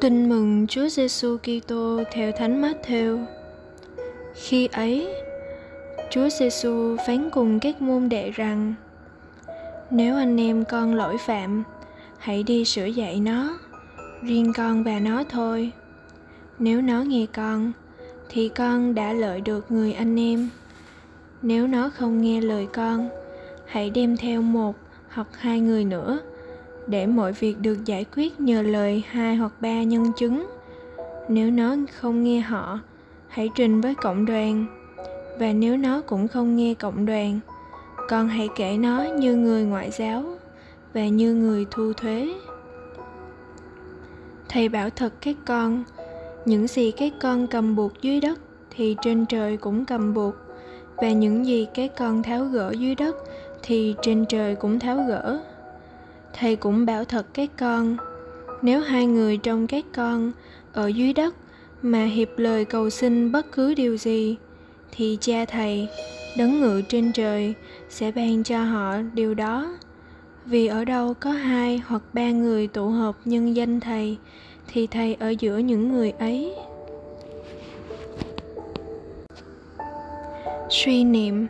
Tin mừng Chúa Giêsu Kitô theo Thánh Matthew. Khi ấy, Chúa Giêsu phán cùng các môn đệ rằng: Nếu anh em con lỗi phạm, hãy đi sửa dạy nó, riêng con và nó thôi. Nếu nó nghe con, thì con đã lợi được người anh em. Nếu nó không nghe lời con, hãy đem theo một hoặc hai người nữa để mọi việc được giải quyết nhờ lời hai hoặc ba nhân chứng. Nếu nó không nghe họ, hãy trình với cộng đoàn. Và nếu nó cũng không nghe cộng đoàn, con hãy kể nó như người ngoại giáo và như người thu thuế. Thầy bảo thật các con, những gì các con cầm buộc dưới đất thì trên trời cũng cầm buộc, và những gì các con tháo gỡ dưới đất thì trên trời cũng tháo gỡ thầy cũng bảo thật các con, nếu hai người trong các con ở dưới đất mà hiệp lời cầu xin bất cứ điều gì, thì cha thầy đấng ngự trên trời sẽ ban cho họ điều đó. Vì ở đâu có hai hoặc ba người tụ hợp nhân danh thầy, thì thầy ở giữa những người ấy. Suy niệm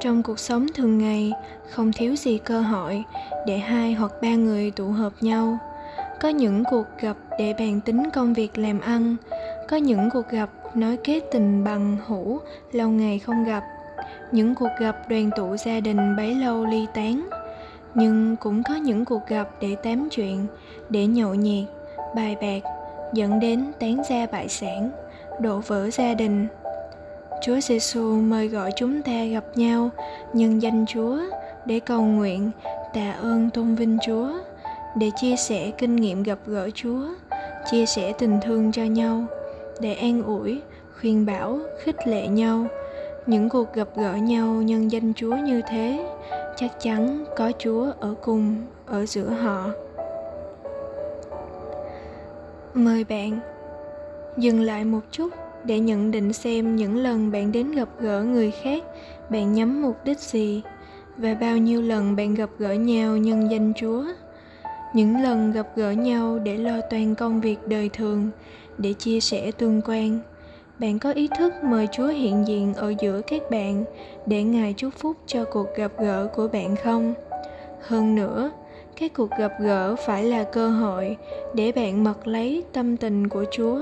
trong cuộc sống thường ngày, không thiếu gì cơ hội để hai hoặc ba người tụ hợp nhau. Có những cuộc gặp để bàn tính công việc làm ăn, có những cuộc gặp nói kết tình bằng hữu lâu ngày không gặp. Những cuộc gặp đoàn tụ gia đình bấy lâu ly tán. Nhưng cũng có những cuộc gặp để tám chuyện, để nhậu nhiệt bài bạc, dẫn đến tán gia bại sản, đổ vỡ gia đình. Chúa Giêsu mời gọi chúng ta gặp nhau nhân danh Chúa để cầu nguyện, tạ ơn tôn vinh Chúa, để chia sẻ kinh nghiệm gặp gỡ Chúa, chia sẻ tình thương cho nhau, để an ủi, khuyên bảo, khích lệ nhau. Những cuộc gặp gỡ nhau nhân danh Chúa như thế, chắc chắn có Chúa ở cùng, ở giữa họ. Mời bạn dừng lại một chút để nhận định xem những lần bạn đến gặp gỡ người khác, bạn nhắm mục đích gì và bao nhiêu lần bạn gặp gỡ nhau nhân danh chúa. Những lần gặp gỡ nhau để lo toan công việc đời thường, để chia sẻ tương quan. Bạn có ý thức mời chúa hiện diện ở giữa các bạn để ngài chúc phúc cho cuộc gặp gỡ của bạn không? Hơn nữa các cuộc gặp gỡ phải là cơ hội để bạn mật lấy tâm tình của chúa,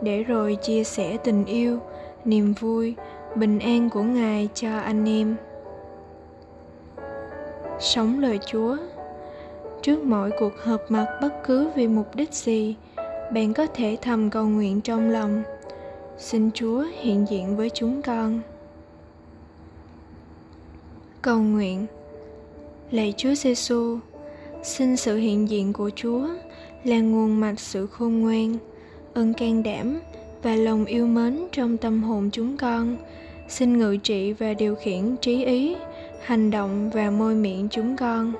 để rồi chia sẻ tình yêu, niềm vui, bình an của ngài cho anh em. Sống lời chúa. Trước mỗi cuộc họp mặt bất cứ vì mục đích gì, bạn có thể thầm cầu nguyện trong lòng. Xin chúa hiện diện với chúng con. Cầu nguyện. Lạy chúa giêsu xin sự hiện diện của chúa là nguồn mạch sự khôn ngoan ơn can đảm và lòng yêu mến trong tâm hồn chúng con. Xin ngự trị và điều khiển trí ý, hành động và môi miệng chúng con.